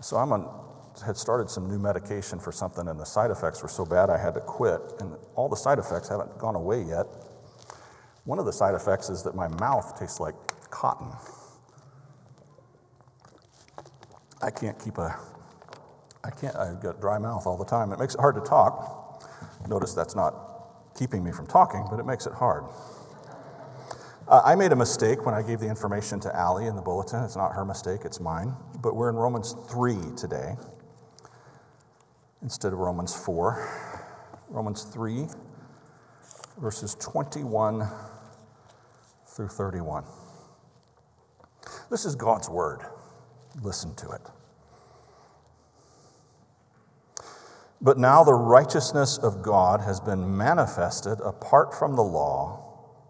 So I'm on, had started some new medication for something, and the side effects were so bad I had to quit. And all the side effects haven't gone away yet. One of the side effects is that my mouth tastes like cotton. I can't keep a, I can't, I've got dry mouth all the time. It makes it hard to talk. Notice that's not keeping me from talking, but it makes it hard. Uh, I made a mistake when I gave the information to Allie in the bulletin. It's not her mistake, it's mine. But we're in Romans 3 today instead of Romans 4. Romans 3, verses 21 through 31. This is God's word. Listen to it. But now the righteousness of God has been manifested apart from the law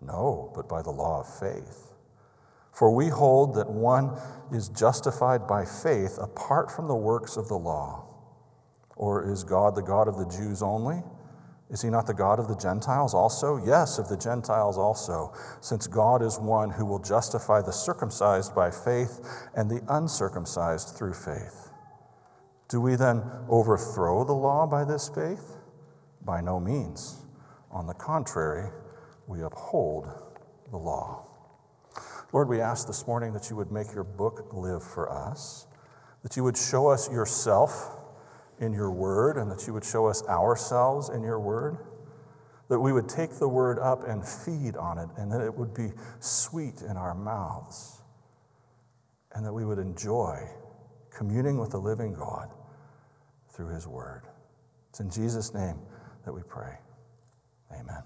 No, but by the law of faith. For we hold that one is justified by faith apart from the works of the law. Or is God the God of the Jews only? Is he not the God of the Gentiles also? Yes, of the Gentiles also, since God is one who will justify the circumcised by faith and the uncircumcised through faith. Do we then overthrow the law by this faith? By no means. On the contrary, we uphold the law. Lord, we ask this morning that you would make your book live for us, that you would show us yourself in your word, and that you would show us ourselves in your word, that we would take the word up and feed on it, and that it would be sweet in our mouths, and that we would enjoy communing with the living God through his word. It's in Jesus' name that we pray. Amen.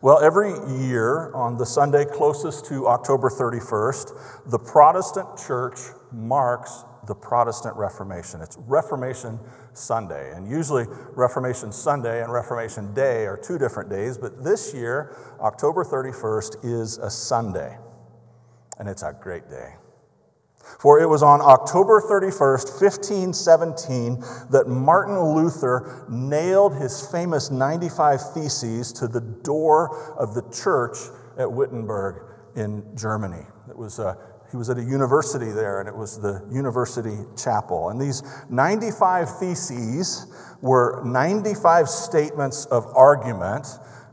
Well, every year on the Sunday closest to October 31st, the Protestant church marks the Protestant Reformation. It's Reformation Sunday. And usually, Reformation Sunday and Reformation Day are two different days, but this year, October 31st is a Sunday. And it's a great day. For it was on October 31st, 1517, that Martin Luther nailed his famous 95 Theses to the door of the church at Wittenberg in Germany. It was a, he was at a university there, and it was the university chapel. And these 95 Theses were 95 statements of argument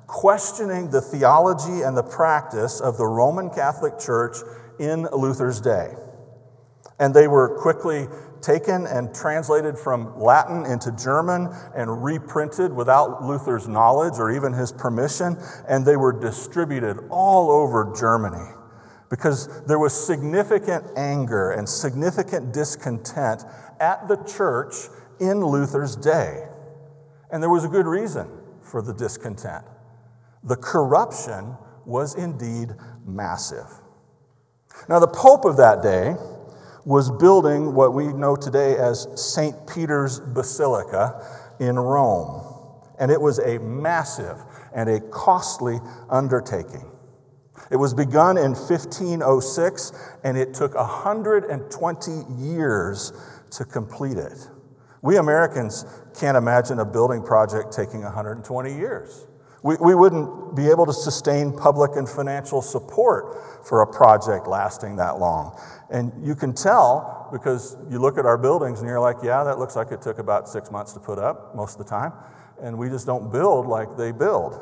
questioning the theology and the practice of the Roman Catholic Church in Luther's day. And they were quickly taken and translated from Latin into German and reprinted without Luther's knowledge or even his permission, and they were distributed all over Germany because there was significant anger and significant discontent at the church in Luther's day. And there was a good reason for the discontent. The corruption was indeed massive. Now, the Pope of that day, was building what we know today as St. Peter's Basilica in Rome. And it was a massive and a costly undertaking. It was begun in 1506, and it took 120 years to complete it. We Americans can't imagine a building project taking 120 years. We, we wouldn't be able to sustain public and financial support for a project lasting that long. And you can tell because you look at our buildings and you're like, yeah, that looks like it took about six months to put up most of the time. And we just don't build like they build.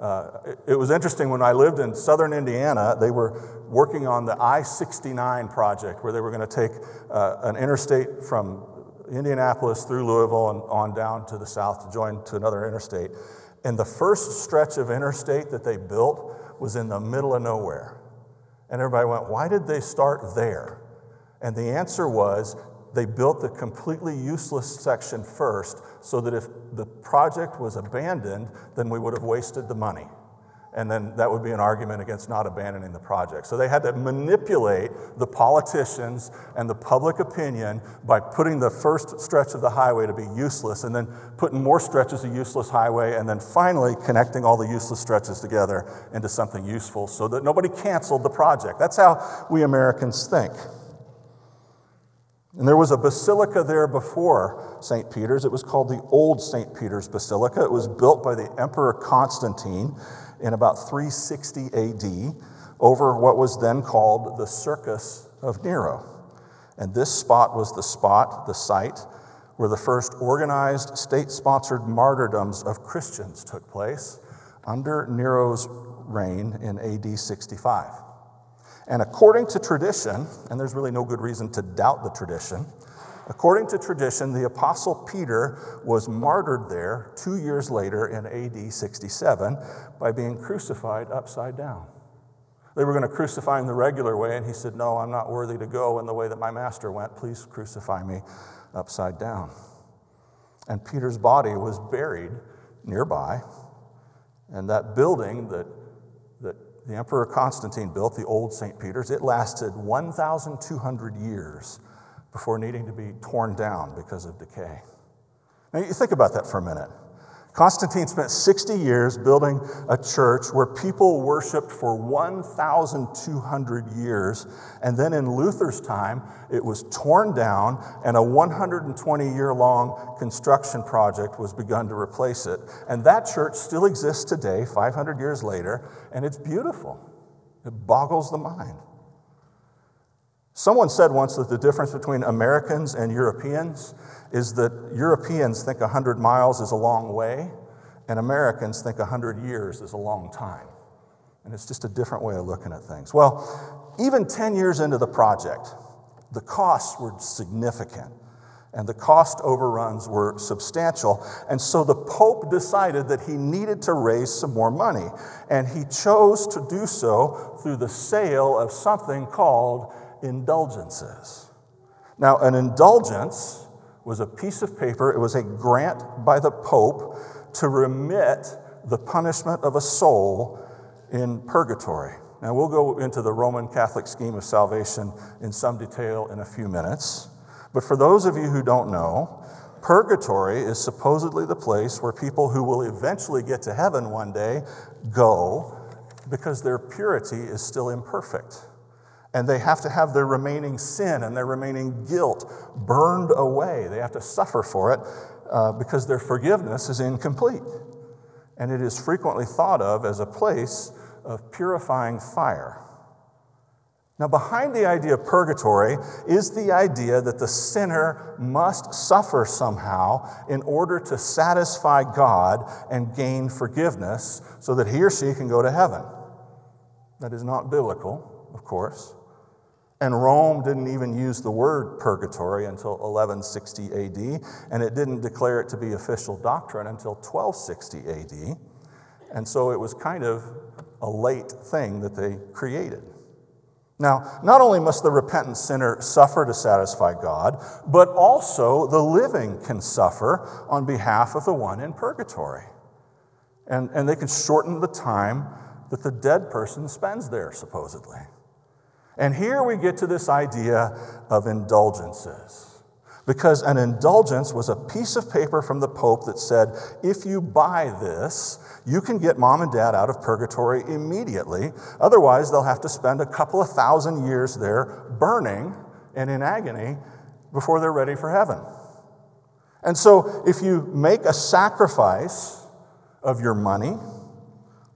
Uh, it, it was interesting when I lived in southern Indiana, they were working on the I 69 project where they were going to take uh, an interstate from Indianapolis through Louisville and on down to the south to join to another interstate. And the first stretch of interstate that they built was in the middle of nowhere. And everybody went, Why did they start there? And the answer was they built the completely useless section first so that if the project was abandoned, then we would have wasted the money. And then that would be an argument against not abandoning the project. So they had to manipulate the politicians and the public opinion by putting the first stretch of the highway to be useless and then putting more stretches of useless highway and then finally connecting all the useless stretches together into something useful so that nobody canceled the project. That's how we Americans think. And there was a basilica there before St. Peter's. It was called the Old St. Peter's Basilica. It was built by the Emperor Constantine in about 360 AD over what was then called the Circus of Nero. And this spot was the spot, the site, where the first organized state sponsored martyrdoms of Christians took place under Nero's reign in AD 65. And according to tradition, and there's really no good reason to doubt the tradition, according to tradition, the Apostle Peter was martyred there two years later in AD 67 by being crucified upside down. They were going to crucify him the regular way, and he said, No, I'm not worthy to go in the way that my master went. Please crucify me upside down. And Peter's body was buried nearby, and that building that the Emperor Constantine built the old St. Peter's. It lasted 1,200 years before needing to be torn down because of decay. Now, you think about that for a minute. Constantine spent 60 years building a church where people worshiped for 1,200 years. And then in Luther's time, it was torn down, and a 120 year long construction project was begun to replace it. And that church still exists today, 500 years later, and it's beautiful. It boggles the mind. Someone said once that the difference between Americans and Europeans is that Europeans think 100 miles is a long way, and Americans think 100 years is a long time. And it's just a different way of looking at things. Well, even 10 years into the project, the costs were significant and the cost overruns were substantial. And so the Pope decided that he needed to raise some more money. And he chose to do so through the sale of something called indulgences. Now, an indulgence was a piece of paper, it was a grant by the Pope to remit the punishment of a soul in purgatory. Now, we'll go into the Roman Catholic scheme of salvation in some detail in a few minutes. But for those of you who don't know, purgatory is supposedly the place where people who will eventually get to heaven one day go because their purity is still imperfect. And they have to have their remaining sin and their remaining guilt burned away. They have to suffer for it uh, because their forgiveness is incomplete. And it is frequently thought of as a place of purifying fire. Now, behind the idea of purgatory is the idea that the sinner must suffer somehow in order to satisfy God and gain forgiveness so that he or she can go to heaven. That is not biblical, of course. And Rome didn't even use the word purgatory until 1160 AD, and it didn't declare it to be official doctrine until 1260 AD. And so it was kind of a late thing that they created. Now, not only must the repentant sinner suffer to satisfy God, but also the living can suffer on behalf of the one in purgatory. And, and they can shorten the time that the dead person spends there, supposedly. And here we get to this idea of indulgences. Because an indulgence was a piece of paper from the Pope that said, if you buy this, you can get mom and dad out of purgatory immediately. Otherwise, they'll have to spend a couple of thousand years there burning and in agony before they're ready for heaven. And so, if you make a sacrifice of your money,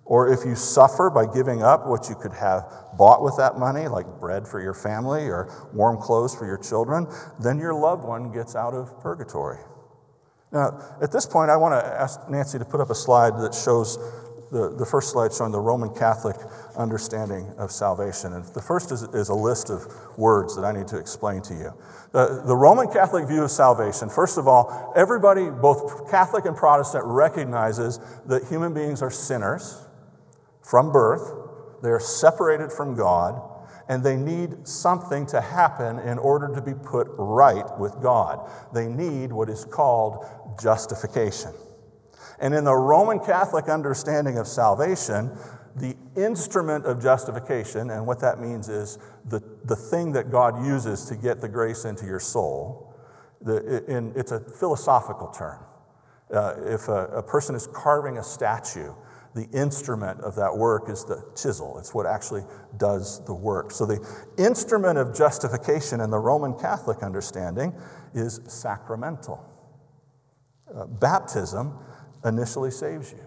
or if you suffer by giving up what you could have bought with that money, like bread for your family or warm clothes for your children, then your loved one gets out of purgatory. Now, at this point, I want to ask Nancy to put up a slide that shows the, the first slide showing the Roman Catholic understanding of salvation. And the first is, is a list of words that I need to explain to you. The, the Roman Catholic view of salvation, first of all, everybody, both Catholic and Protestant, recognizes that human beings are sinners from birth, they are separated from God, and they need something to happen in order to be put right with God. They need what is called justification. And in the Roman Catholic understanding of salvation, the instrument of justification, and what that means is the, the thing that God uses to get the grace into your soul, the, in, it's a philosophical term. Uh, if a, a person is carving a statue, the instrument of that work is the chisel. It's what actually does the work. So, the instrument of justification in the Roman Catholic understanding is sacramental. Uh, baptism initially saves you.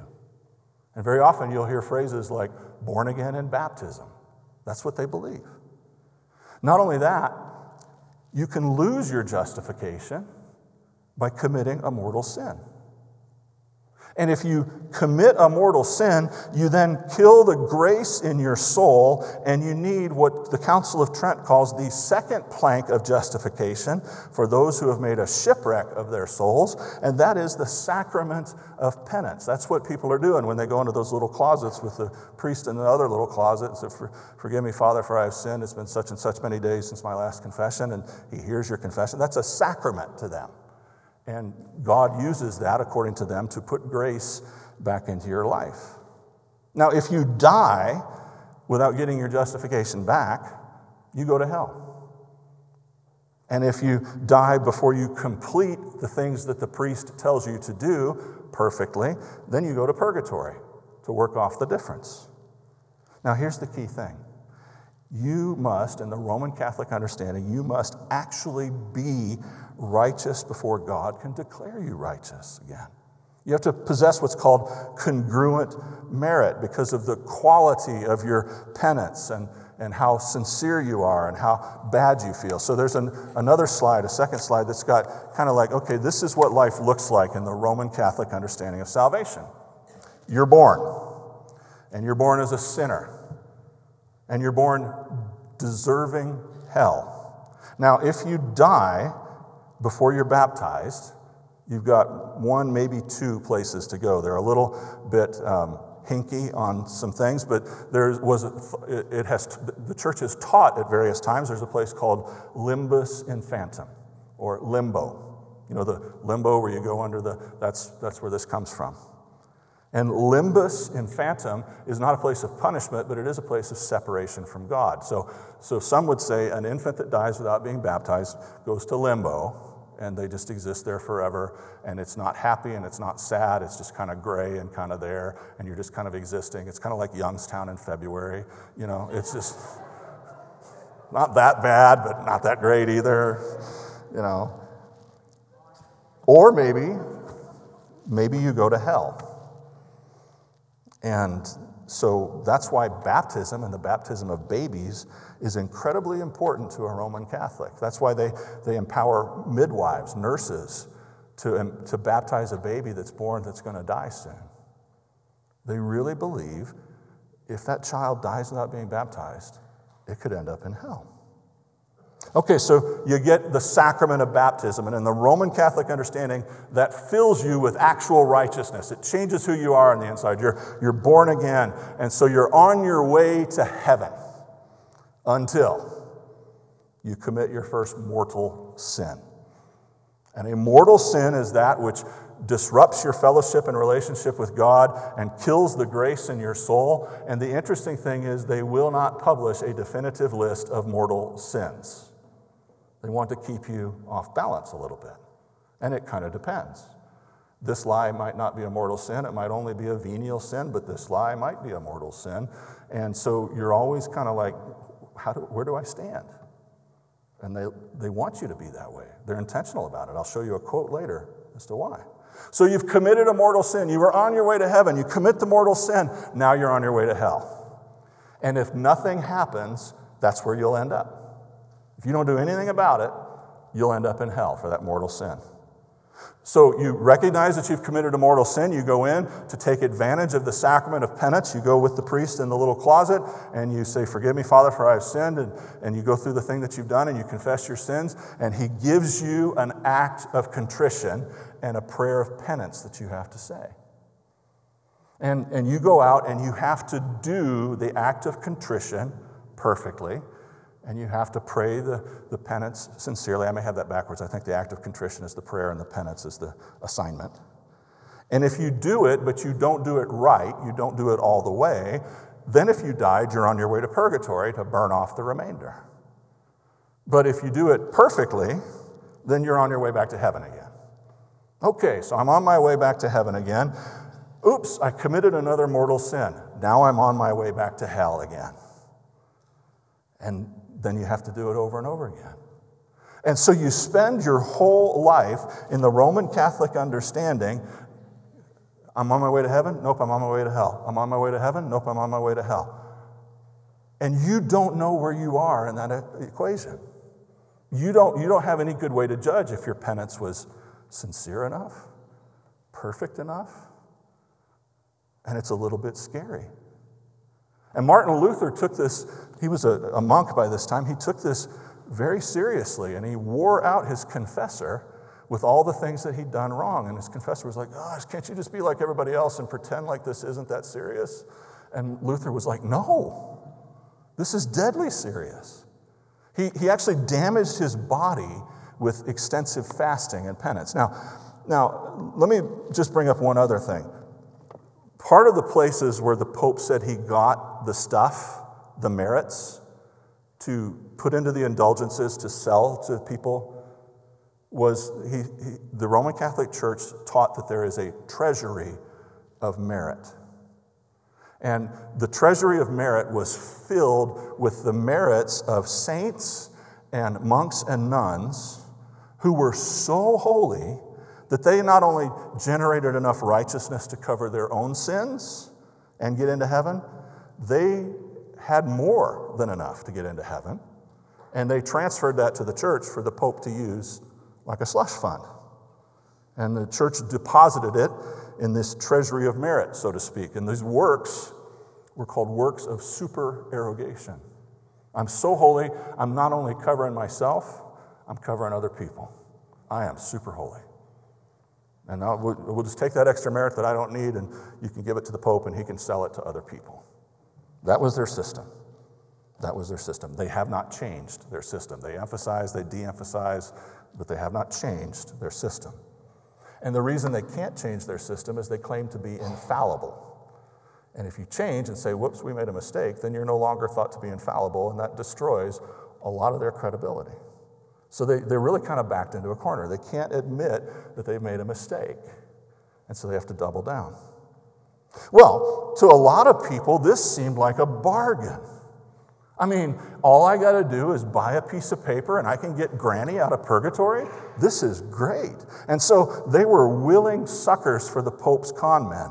And very often you'll hear phrases like born again in baptism. That's what they believe. Not only that, you can lose your justification by committing a mortal sin. And if you commit a mortal sin, you then kill the grace in your soul, and you need what the Council of Trent calls the second plank of justification for those who have made a shipwreck of their souls, and that is the sacrament of penance. That's what people are doing when they go into those little closets with the priest in the other little closet. So, for, forgive me, Father, for I have sinned. It's been such and such many days since my last confession, and he hears your confession. That's a sacrament to them. And God uses that, according to them, to put grace back into your life. Now, if you die without getting your justification back, you go to hell. And if you die before you complete the things that the priest tells you to do perfectly, then you go to purgatory to work off the difference. Now, here's the key thing you must, in the Roman Catholic understanding, you must actually be righteous before God can declare you righteous again. You have to possess what's called congruent merit because of the quality of your penance and, and how sincere you are and how bad you feel. So there's an, another slide, a second slide, that's got kind of like, okay, this is what life looks like in the Roman Catholic understanding of salvation. You're born, and you're born as a sinner, and you're born deserving hell. Now, if you die before you're baptized, you've got one, maybe two places to go. They're a little bit um, hinky on some things, but there was a, it has the church has taught at various times. There's a place called limbus infantum, or limbo. You know the limbo where you go under the. That's that's where this comes from. And limbus infantum is not a place of punishment, but it is a place of separation from God. So, so some would say an infant that dies without being baptized goes to limbo, and they just exist there forever, and it's not happy and it's not sad, it's just kind of gray and kind of there, and you're just kind of existing. It's kind of like Youngstown in February, you know, it's just not that bad, but not that great either, you know. Or maybe, maybe you go to hell. And so that's why baptism and the baptism of babies is incredibly important to a Roman Catholic. That's why they, they empower midwives, nurses, to, to baptize a baby that's born that's going to die soon. They really believe if that child dies without being baptized, it could end up in hell. Okay, so you get the sacrament of baptism, and in the Roman Catholic understanding, that fills you with actual righteousness. It changes who you are on the inside. You're, you're born again, and so you're on your way to heaven until you commit your first mortal sin. And a mortal sin is that which disrupts your fellowship and relationship with God and kills the grace in your soul. And the interesting thing is, they will not publish a definitive list of mortal sins. They want to keep you off balance a little bit. And it kind of depends. This lie might not be a mortal sin, it might only be a venial sin, but this lie might be a mortal sin. And so you're always kind of like, how do, where do I stand? And they, they want you to be that way. They're intentional about it. I'll show you a quote later as to why. So you've committed a mortal sin. You were on your way to heaven. You commit the mortal sin. Now you're on your way to hell. And if nothing happens, that's where you'll end up. If you don't do anything about it, you'll end up in hell for that mortal sin. So you recognize that you've committed a mortal sin. You go in to take advantage of the sacrament of penance. You go with the priest in the little closet and you say, Forgive me, Father, for I have sinned. And, and you go through the thing that you've done and you confess your sins. And he gives you an act of contrition and a prayer of penance that you have to say. And, and you go out and you have to do the act of contrition perfectly. And you have to pray the, the penance sincerely. I may have that backwards. I think the act of contrition is the prayer and the penance is the assignment. And if you do it, but you don't do it right, you don't do it all the way, then if you died, you're on your way to purgatory to burn off the remainder. But if you do it perfectly, then you're on your way back to heaven again. Okay, so I'm on my way back to heaven again. Oops, I committed another mortal sin. Now I'm on my way back to hell again. And then you have to do it over and over again. And so you spend your whole life in the Roman Catholic understanding I'm on my way to heaven? Nope, I'm on my way to hell. I'm on my way to heaven? Nope, I'm on my way to hell. And you don't know where you are in that equation. You don't, you don't have any good way to judge if your penance was sincere enough, perfect enough, and it's a little bit scary. And Martin Luther took this, he was a, a monk by this time, he took this very seriously and he wore out his confessor with all the things that he'd done wrong. And his confessor was like, Gosh, can't you just be like everybody else and pretend like this isn't that serious? And Luther was like, No, this is deadly serious. He, he actually damaged his body with extensive fasting and penance. Now, now, let me just bring up one other thing. Part of the places where the Pope said he got the stuff, the merits, to put into the indulgences to sell to people was he, he, the Roman Catholic Church taught that there is a treasury of merit. And the treasury of merit was filled with the merits of saints and monks and nuns who were so holy that they not only generated enough righteousness to cover their own sins and get into heaven, they had more than enough to get into heaven. And they transferred that to the church for the Pope to use like a slush fund. And the church deposited it in this treasury of merit, so to speak. And these works were called works of supererogation. I'm so holy, I'm not only covering myself, I'm covering other people. I am super holy. And I'll, we'll just take that extra merit that I don't need and you can give it to the Pope and he can sell it to other people. That was their system. That was their system. They have not changed their system. They emphasize, they de emphasize, but they have not changed their system. And the reason they can't change their system is they claim to be infallible. And if you change and say, whoops, we made a mistake, then you're no longer thought to be infallible, and that destroys a lot of their credibility. So they, they're really kind of backed into a corner. They can't admit that they've made a mistake. And so they have to double down. Well, to a lot of people, this seemed like a bargain. I mean, all I got to do is buy a piece of paper and I can get Granny out of purgatory. This is great. And so they were willing suckers for the Pope's con men.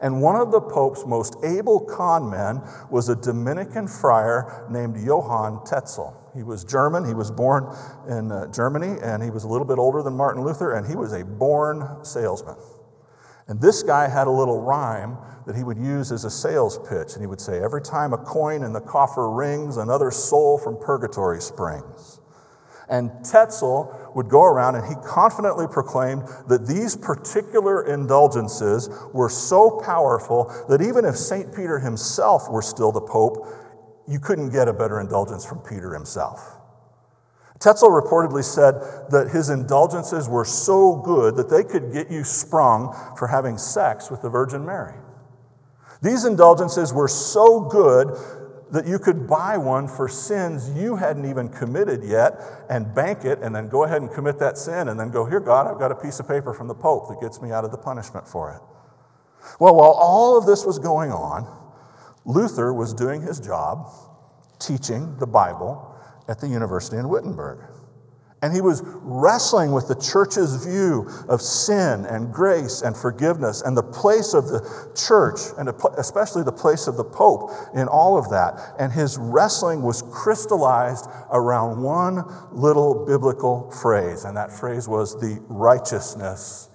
And one of the Pope's most able con men was a Dominican friar named Johann Tetzel. He was German. He was born in uh, Germany, and he was a little bit older than Martin Luther, and he was a born salesman. And this guy had a little rhyme that he would use as a sales pitch. And he would say, Every time a coin in the coffer rings, another soul from purgatory springs. And Tetzel would go around and he confidently proclaimed that these particular indulgences were so powerful that even if St. Peter himself were still the Pope, you couldn't get a better indulgence from Peter himself. Tetzel reportedly said that his indulgences were so good that they could get you sprung for having sex with the Virgin Mary. These indulgences were so good that you could buy one for sins you hadn't even committed yet and bank it and then go ahead and commit that sin and then go, Here, God, I've got a piece of paper from the Pope that gets me out of the punishment for it. Well, while all of this was going on, Luther was doing his job teaching the Bible at the university in Wittenberg. And he was wrestling with the church's view of sin and grace and forgiveness and the place of the church, and especially the place of the Pope in all of that. And his wrestling was crystallized around one little biblical phrase, and that phrase was the righteousness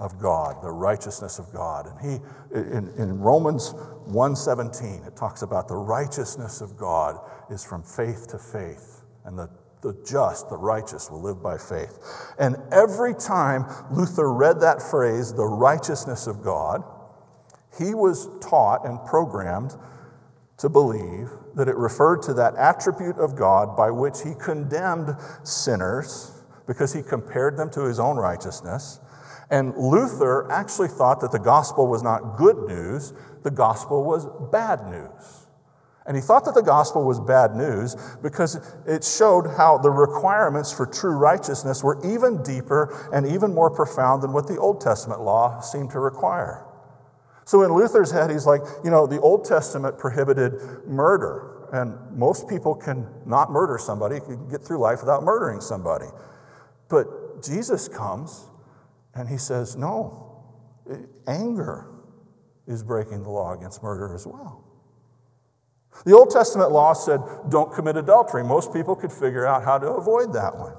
of God, the righteousness of God. And he, in, in Romans 1.17, it talks about the righteousness of God is from faith to faith, and the the just, the righteous will live by faith. And every time Luther read that phrase, the righteousness of God, he was taught and programmed to believe that it referred to that attribute of God by which he condemned sinners because he compared them to his own righteousness. And Luther actually thought that the gospel was not good news, the gospel was bad news. And he thought that the gospel was bad news because it showed how the requirements for true righteousness were even deeper and even more profound than what the Old Testament law seemed to require. So in Luther's head, he's like, you know, the Old Testament prohibited murder, and most people can not murder somebody, can get through life without murdering somebody. But Jesus comes and he says, no, anger is breaking the law against murder as well. The Old Testament law said, don't commit adultery. Most people could figure out how to avoid that one.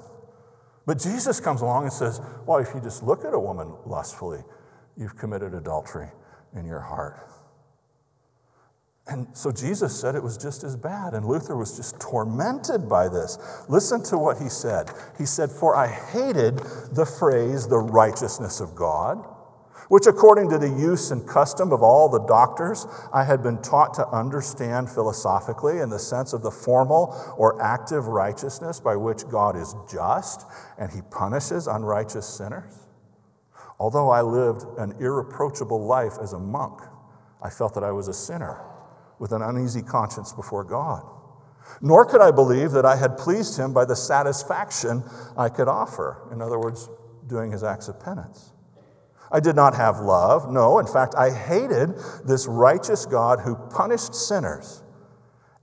But Jesus comes along and says, well, if you just look at a woman lustfully, you've committed adultery in your heart. And so Jesus said it was just as bad, and Luther was just tormented by this. Listen to what he said. He said, For I hated the phrase, the righteousness of God which, according to the use and custom of all the doctors, I had been taught to understand philosophically in the sense of the formal or active righteousness by which God is just and he punishes unrighteous sinners. Although I lived an irreproachable life as a monk, I felt that I was a sinner with an uneasy conscience before God. Nor could I believe that I had pleased him by the satisfaction I could offer, in other words, doing his acts of penance. I did not have love. No, in fact, I hated this righteous God who punished sinners.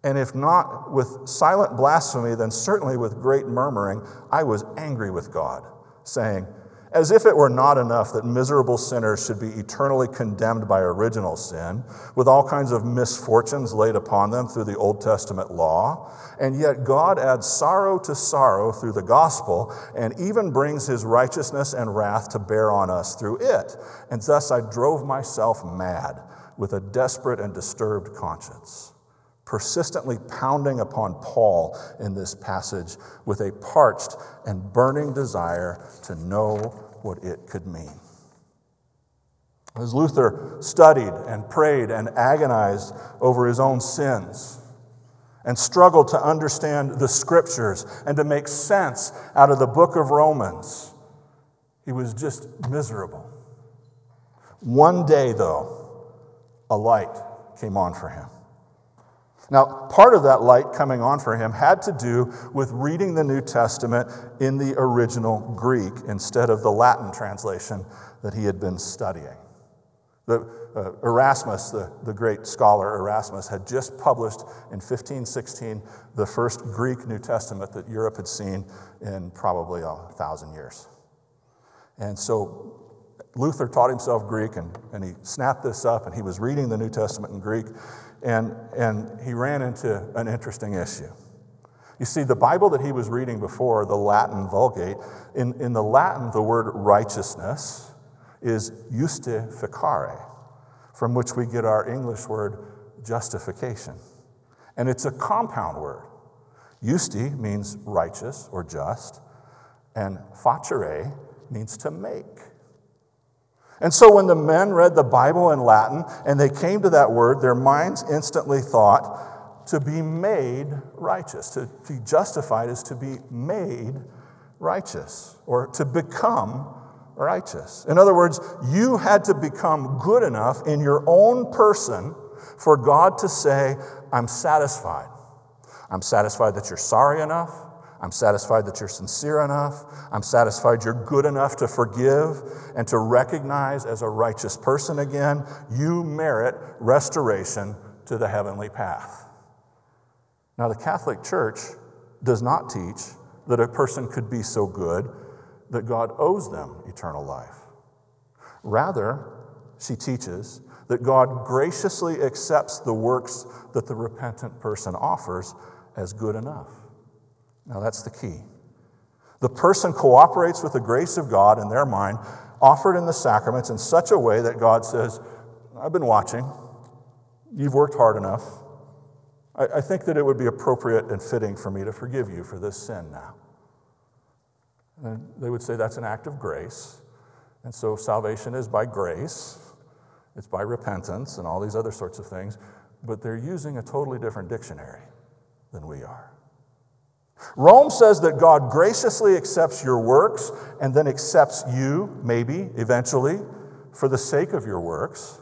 And if not with silent blasphemy, then certainly with great murmuring, I was angry with God, saying, as if it were not enough that miserable sinners should be eternally condemned by original sin, with all kinds of misfortunes laid upon them through the Old Testament law, and yet God adds sorrow to sorrow through the gospel, and even brings his righteousness and wrath to bear on us through it. And thus I drove myself mad with a desperate and disturbed conscience persistently pounding upon Paul in this passage with a parched and burning desire to know what it could mean. As Luther studied and prayed and agonized over his own sins and struggled to understand the scriptures and to make sense out of the book of Romans, he was just miserable. One day, though, a light came on for him. Now, part of that light coming on for him had to do with reading the New Testament in the original Greek instead of the Latin translation that he had been studying. The, uh, Erasmus, the, the great scholar Erasmus, had just published in 1516 the first Greek New Testament that Europe had seen in probably a thousand years. And so Luther taught himself Greek and, and he snapped this up and he was reading the New Testament in Greek and, and he ran into an interesting issue. You see, the Bible that he was reading before, the Latin Vulgate, in, in the Latin, the word righteousness is justificare, from which we get our English word justification. And it's a compound word. Justi means righteous or just, and facere means to make. And so when the men read the Bible in Latin and they came to that word, their minds instantly thought to be made righteous. To be justified is to be made righteous or to become righteous. In other words, you had to become good enough in your own person for God to say, I'm satisfied. I'm satisfied that you're sorry enough. I'm satisfied that you're sincere enough. I'm satisfied you're good enough to forgive and to recognize as a righteous person again. You merit restoration to the heavenly path. Now, the Catholic Church does not teach that a person could be so good that God owes them eternal life. Rather, she teaches that God graciously accepts the works that the repentant person offers as good enough. Now, that's the key. The person cooperates with the grace of God in their mind, offered in the sacraments in such a way that God says, I've been watching. You've worked hard enough. I, I think that it would be appropriate and fitting for me to forgive you for this sin now. And they would say that's an act of grace. And so salvation is by grace, it's by repentance, and all these other sorts of things. But they're using a totally different dictionary than we are. Rome says that God graciously accepts your works and then accepts you, maybe, eventually, for the sake of your works.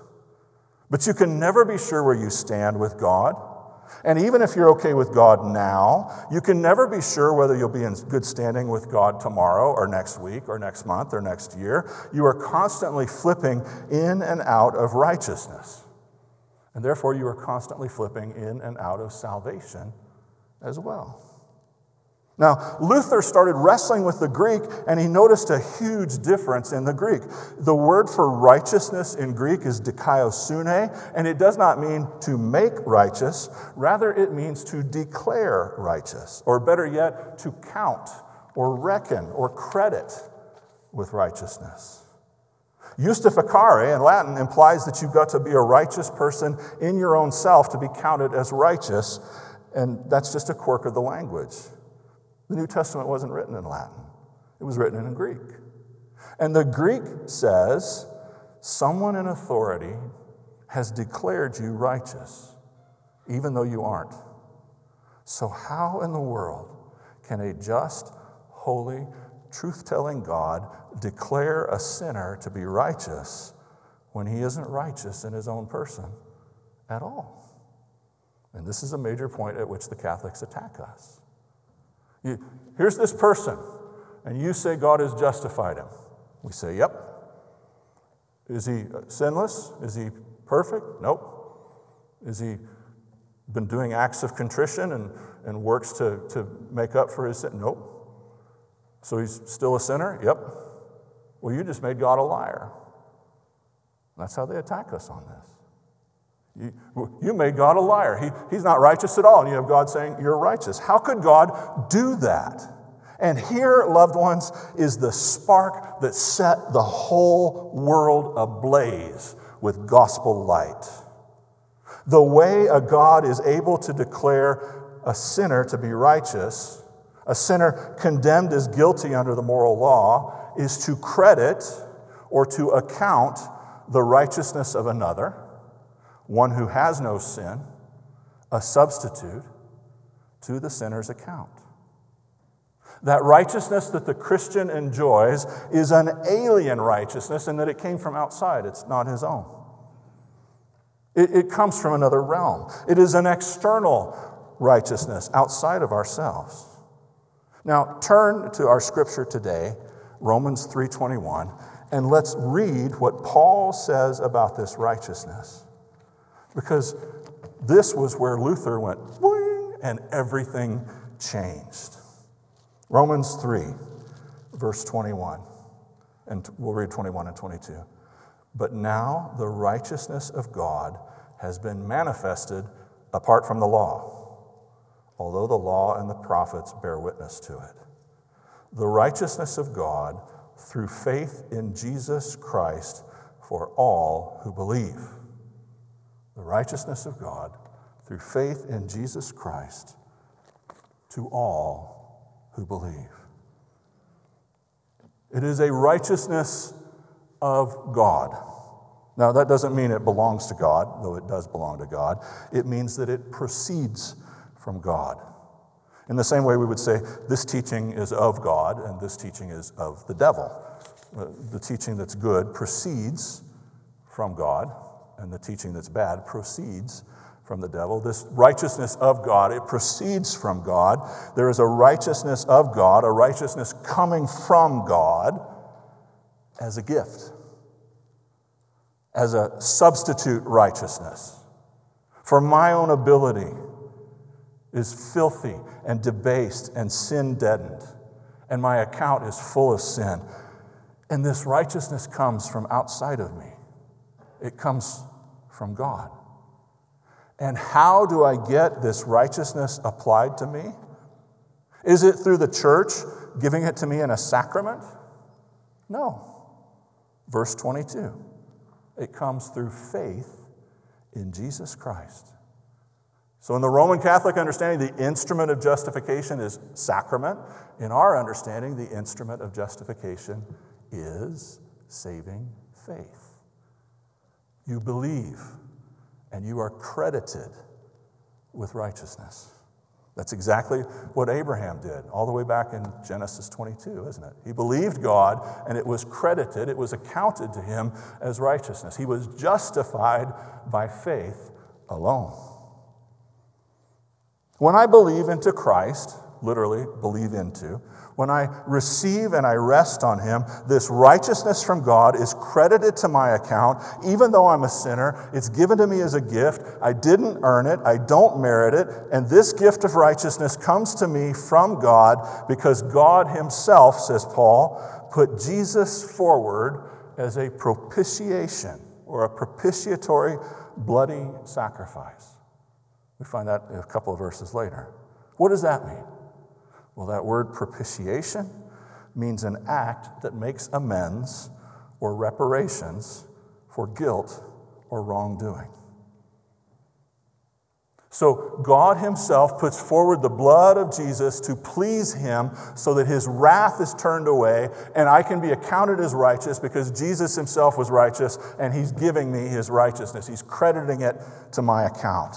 But you can never be sure where you stand with God. And even if you're okay with God now, you can never be sure whether you'll be in good standing with God tomorrow or next week or next month or next year. You are constantly flipping in and out of righteousness. And therefore, you are constantly flipping in and out of salvation as well. Now, Luther started wrestling with the Greek and he noticed a huge difference in the Greek. The word for righteousness in Greek is dikaiosune, and it does not mean to make righteous, rather, it means to declare righteous, or better yet, to count or reckon or credit with righteousness. Justificare in Latin implies that you've got to be a righteous person in your own self to be counted as righteous, and that's just a quirk of the language. The New Testament wasn't written in Latin, it was written in Greek. And the Greek says, someone in authority has declared you righteous, even though you aren't. So, how in the world can a just, holy, truth telling God declare a sinner to be righteous when he isn't righteous in his own person at all? And this is a major point at which the Catholics attack us. You, here's this person, and you say God has justified him. We say, Yep. Is he uh, sinless? Is he perfect? Nope. Is he been doing acts of contrition and, and works to, to make up for his sin? Nope. So he's still a sinner? Yep. Well, you just made God a liar. That's how they attack us on this. You, you made God a liar. He, he's not righteous at all. And you have God saying, You're righteous. How could God do that? And here, loved ones, is the spark that set the whole world ablaze with gospel light. The way a God is able to declare a sinner to be righteous, a sinner condemned as guilty under the moral law, is to credit or to account the righteousness of another one who has no sin, a substitute to the sinner's account. That righteousness that the Christian enjoys is an alien righteousness in that it came from outside, it's not his own. It, it comes from another realm. It is an external righteousness outside of ourselves. Now, turn to our scripture today, Romans 3:21, and let's read what Paul says about this righteousness. Because this was where Luther went, and everything changed. Romans 3, verse 21, and we'll read 21 and 22. But now the righteousness of God has been manifested apart from the law, although the law and the prophets bear witness to it. The righteousness of God through faith in Jesus Christ for all who believe the righteousness of God through faith in Jesus Christ to all who believe. It is a righteousness of God. Now, that doesn't mean it belongs to God, though it does belong to God. It means that it proceeds from God. In the same way, we would say this teaching is of God and this teaching is of the devil. Uh, the teaching that's good proceeds from God, and the teaching that's bad proceeds from the devil. This righteousness of God, it proceeds from God. There is a righteousness of God, a righteousness coming from God as a gift, as a substitute righteousness. For my own ability is filthy and debased and sin deadened. and my account is full of sin. And this righteousness comes from outside of me, it comes from God. And how do I get this righteousness applied to me? Is it through the church giving it to me in a sacrament? No. Verse 22 it comes through faith in Jesus Christ. So, in the Roman Catholic understanding, the instrument of justification is sacrament. In our understanding, the instrument of justification is saving faith. You believe, and you are credited with righteousness. That's exactly what Abraham did, all the way back in Genesis 22, isn't it? He believed God, and it was credited, it was accounted to him as righteousness. He was justified by faith alone. When I believe into Christ, literally believe into, when I receive and I rest on Him, this righteousness from God is credited to my account. Even though I'm a sinner, it's given to me as a gift. I didn't earn it, I don't merit it. And this gift of righteousness comes to me from God because God Himself, says Paul, put Jesus forward as a propitiation or a propitiatory bloody sacrifice. We find that a couple of verses later. What does that mean? Well, that word propitiation means an act that makes amends or reparations for guilt or wrongdoing. So, God Himself puts forward the blood of Jesus to please Him so that His wrath is turned away and I can be accounted as righteous because Jesus Himself was righteous and He's giving me His righteousness. He's crediting it to my account.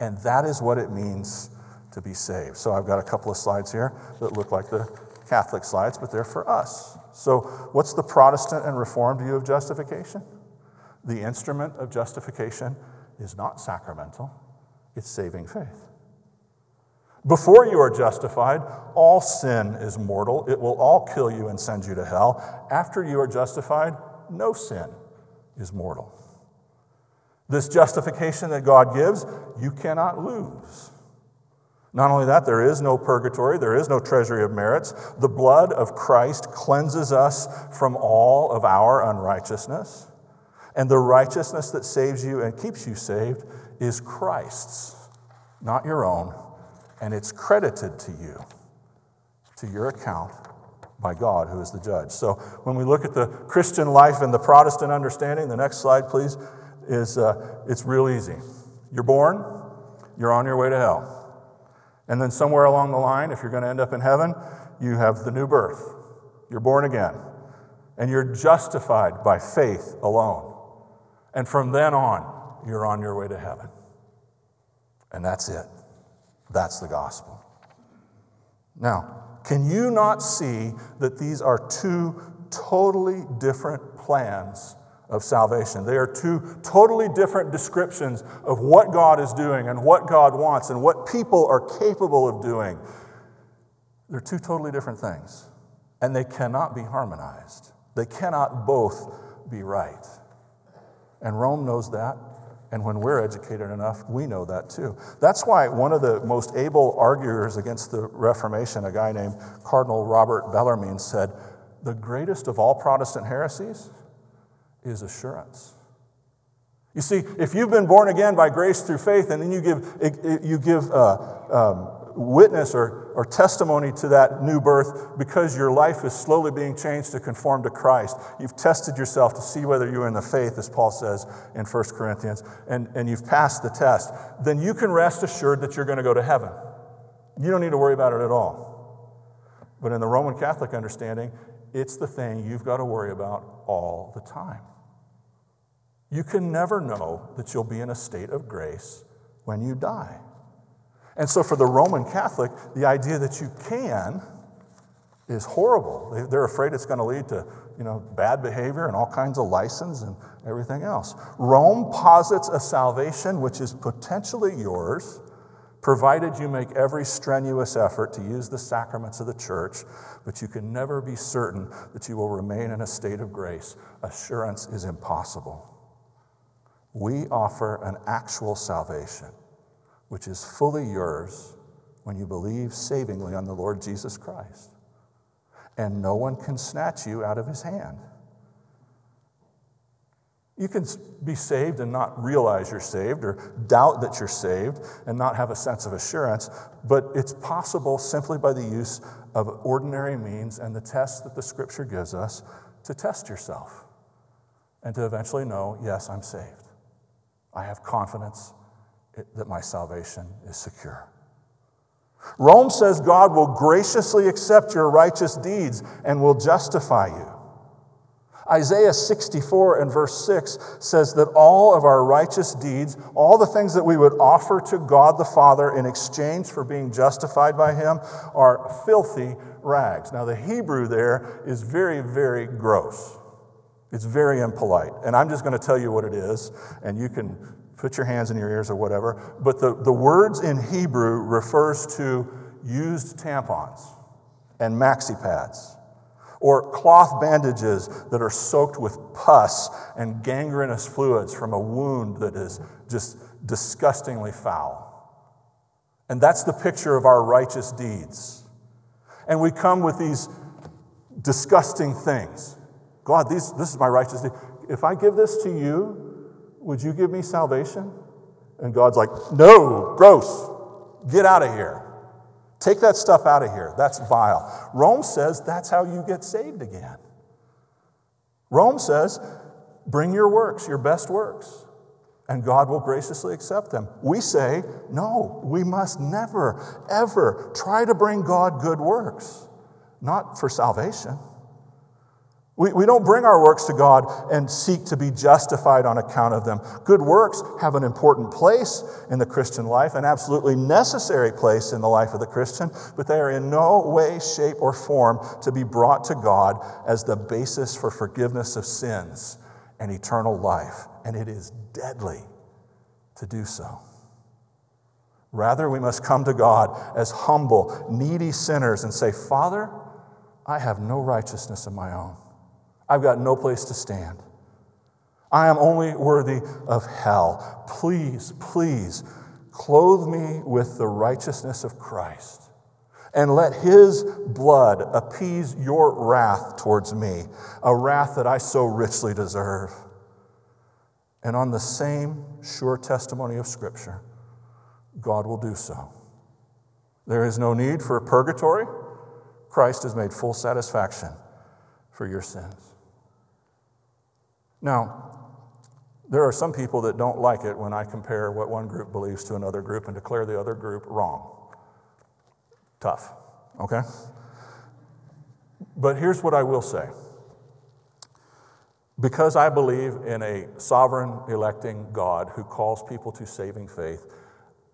And that is what it means to be saved. So I've got a couple of slides here that look like the Catholic slides, but they're for us. So, what's the Protestant and Reformed view of justification? The instrument of justification is not sacramental, it's saving faith. Before you are justified, all sin is mortal. It will all kill you and send you to hell. After you are justified, no sin is mortal. This justification that God gives, you cannot lose. Not only that, there is no purgatory, there is no treasury of merits. The blood of Christ cleanses us from all of our unrighteousness. And the righteousness that saves you and keeps you saved is Christ's, not your own. And it's credited to you, to your account by God, who is the judge. So when we look at the Christian life and the Protestant understanding, the next slide, please is uh, it's real easy. You're born, you're on your way to hell. And then somewhere along the line, if you're going to end up in heaven, you have the new birth. You're born again. And you're justified by faith alone. And from then on, you're on your way to heaven. And that's it. That's the gospel. Now, can you not see that these are two totally different plans of salvation. They are two totally different descriptions of what God is doing and what God wants and what people are capable of doing. They're two totally different things, and they cannot be harmonized. They cannot both be right. And Rome knows that, and when we're educated enough, we know that too. That's why one of the most able arguers against the Reformation, a guy named Cardinal Robert Bellarmine, said, The greatest of all Protestant heresies is assurance. You see, if you've been born again by grace through faith, and then you give, you give uh, um, witness or, or testimony to that new birth because your life is slowly being changed to conform to Christ, you've tested yourself to see whether you're in the faith, as Paul says in 1 Corinthians, and, and you've passed the test, then you can rest assured that you're going to go to heaven. You don't need to worry about it at all. But in the Roman Catholic understanding, it's the thing you've got to worry about all the time. You can never know that you'll be in a state of grace when you die. And so, for the Roman Catholic, the idea that you can is horrible. They're afraid it's going to lead to you know, bad behavior and all kinds of license and everything else. Rome posits a salvation which is potentially yours provided you make every strenuous effort to use the sacraments of the church, but you can never be certain that you will remain in a state of grace. Assurance is impossible. We offer an actual salvation, which is fully yours when you believe savingly on the Lord Jesus Christ. and no one can snatch you out of his hand. You can be saved and not realize you're saved, or doubt that you're saved and not have a sense of assurance, but it's possible simply by the use of ordinary means and the test that the scripture gives us to test yourself and to eventually know yes, I'm saved. I have confidence that my salvation is secure. Rome says God will graciously accept your righteous deeds and will justify you. Isaiah 64 and verse 6 says that all of our righteous deeds, all the things that we would offer to God the Father in exchange for being justified by Him, are filthy rags. Now, the Hebrew there is very, very gross. It's very impolite. And I'm just going to tell you what it is, and you can put your hands in your ears or whatever. But the, the words in Hebrew refers to used tampons and maxi pads or cloth bandages that are soaked with pus and gangrenous fluids from a wound that is just disgustingly foul. And that's the picture of our righteous deeds. And we come with these disgusting things. God, these, this is my righteous deed. If I give this to you, would you give me salvation? And God's like, no, gross, get out of here. Take that stuff out of here. That's vile. Rome says that's how you get saved again. Rome says, bring your works, your best works, and God will graciously accept them. We say, no, we must never, ever try to bring God good works, not for salvation. We, we don't bring our works to God and seek to be justified on account of them. Good works have an important place in the Christian life, an absolutely necessary place in the life of the Christian, but they are in no way, shape, or form to be brought to God as the basis for forgiveness of sins and eternal life. And it is deadly to do so. Rather, we must come to God as humble, needy sinners and say, Father, I have no righteousness of my own. I've got no place to stand. I am only worthy of hell. Please, please clothe me with the righteousness of Christ and let his blood appease your wrath towards me, a wrath that I so richly deserve. And on the same sure testimony of Scripture, God will do so. There is no need for purgatory. Christ has made full satisfaction for your sins. Now, there are some people that don't like it when I compare what one group believes to another group and declare the other group wrong. Tough, okay? But here's what I will say. Because I believe in a sovereign electing God who calls people to saving faith,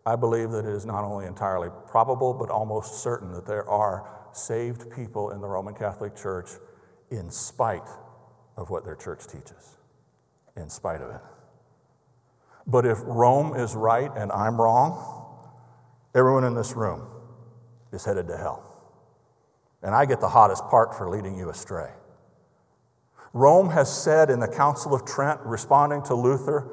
I believe that it is not only entirely probable, but almost certain that there are saved people in the Roman Catholic Church in spite of what their church teaches in spite of it. But if Rome is right and I'm wrong, everyone in this room is headed to hell. And I get the hottest part for leading you astray. Rome has said in the Council of Trent, responding to Luther,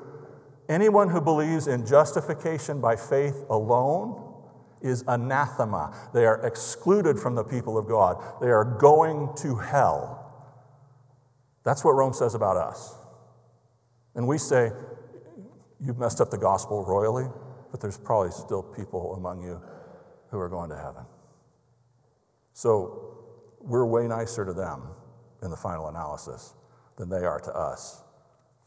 anyone who believes in justification by faith alone is anathema. They are excluded from the people of God, they are going to hell. That's what Rome says about us. And we say, You've messed up the gospel royally, but there's probably still people among you who are going to heaven. So we're way nicer to them in the final analysis than they are to us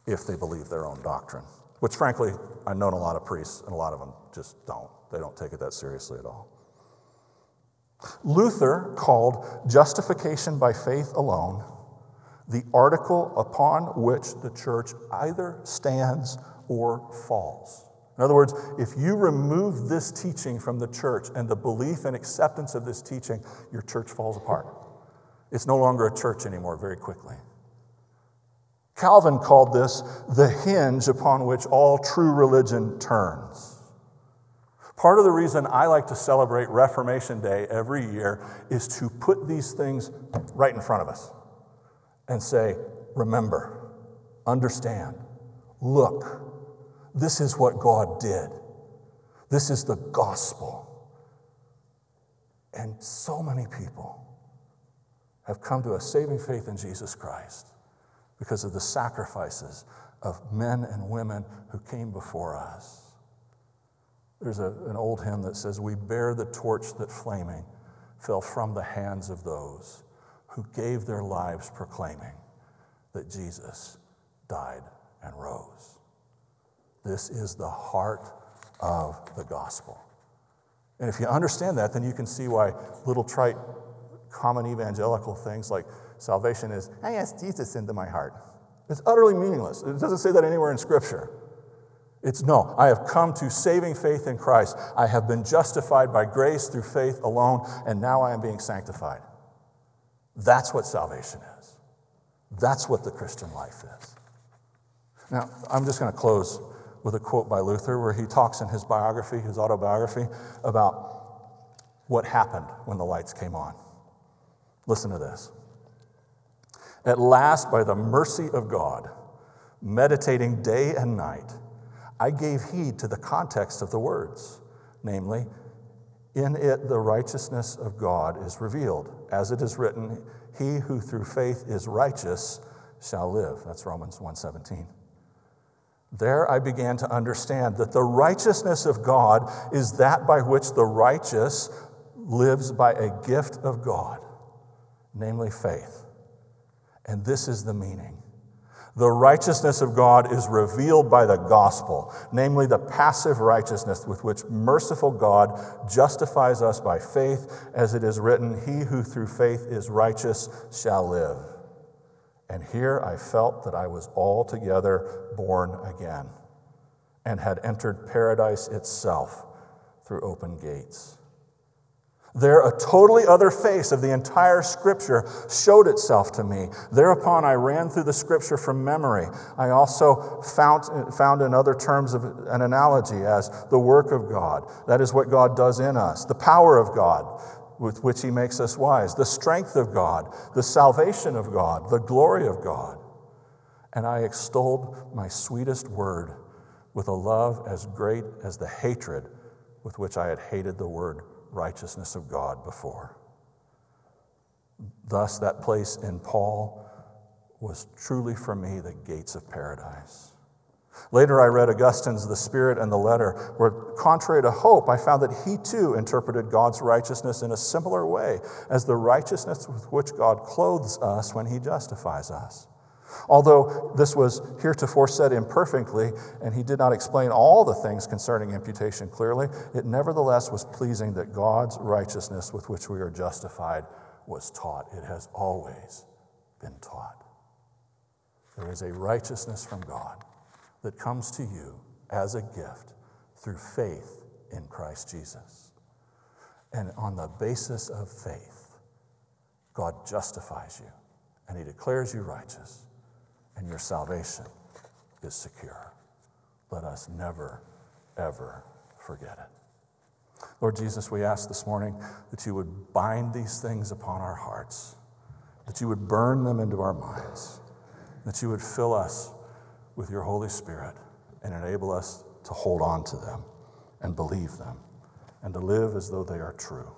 if they believe their own doctrine. Which, frankly, I've known a lot of priests, and a lot of them just don't. They don't take it that seriously at all. Luther called justification by faith alone the article upon which the church either stands or falls. In other words, if you remove this teaching from the church and the belief and acceptance of this teaching, your church falls apart. It's no longer a church anymore very quickly. Calvin called this the hinge upon which all true religion turns. Part of the reason I like to celebrate Reformation Day every year is to put these things right in front of us and say, Remember, understand, look, this is what God did. This is the gospel. And so many people have come to a saving faith in Jesus Christ because of the sacrifices of men and women who came before us. There's a, an old hymn that says, We bear the torch that flaming fell from the hands of those who gave their lives proclaiming that Jesus died and rose. This is the heart of the gospel. And if you understand that, then you can see why little trite, common evangelical things like salvation is, ah, I ask Jesus into my heart. It's utterly meaningless. It doesn't say that anywhere in Scripture. It's no, I have come to saving faith in Christ. I have been justified by grace through faith alone, and now I am being sanctified. That's what salvation is. That's what the Christian life is. Now, I'm just going to close with a quote by Luther where he talks in his biography, his autobiography, about what happened when the lights came on. Listen to this. At last, by the mercy of God, meditating day and night, I gave heed to the context of the words, namely, in it the righteousness of God is revealed. As it is written, he who through faith is righteous shall live. That's Romans 1:17. There I began to understand that the righteousness of God is that by which the righteous lives by a gift of God, namely faith. And this is the meaning. The righteousness of God is revealed by the gospel, namely the passive righteousness with which merciful God justifies us by faith, as it is written, He who through faith is righteous shall live. And here I felt that I was altogether born again and had entered paradise itself through open gates. There, a totally other face of the entire scripture showed itself to me. Thereupon, I ran through the scripture from memory. I also found, found in other terms of an analogy as the work of God. That is what God does in us, the power of God with which he makes us wise, the strength of God, the salvation of God, the glory of God. And I extolled my sweetest word with a love as great as the hatred with which I had hated the word righteousness of God before. Thus, that place in Paul was truly for me the gates of paradise. Later, I read Augustine's The Spirit and the Letter, where, contrary to hope, I found that he too interpreted God's righteousness in a similar way as the righteousness with which God clothes us when he justifies us. Although this was heretofore said imperfectly, and he did not explain all the things concerning imputation clearly, it nevertheless was pleasing that God's righteousness with which we are justified was taught. It has always been taught. There is a righteousness from God that comes to you as a gift through faith in Christ Jesus. And on the basis of faith, God justifies you and he declares you righteous and your salvation is secure. Let us never, ever forget it. Lord Jesus, we ask this morning that you would bind these things upon our hearts, that you would burn them into our minds, that you would fill us with your Holy Spirit and enable us to hold on to them and believe them and to live as though they are true.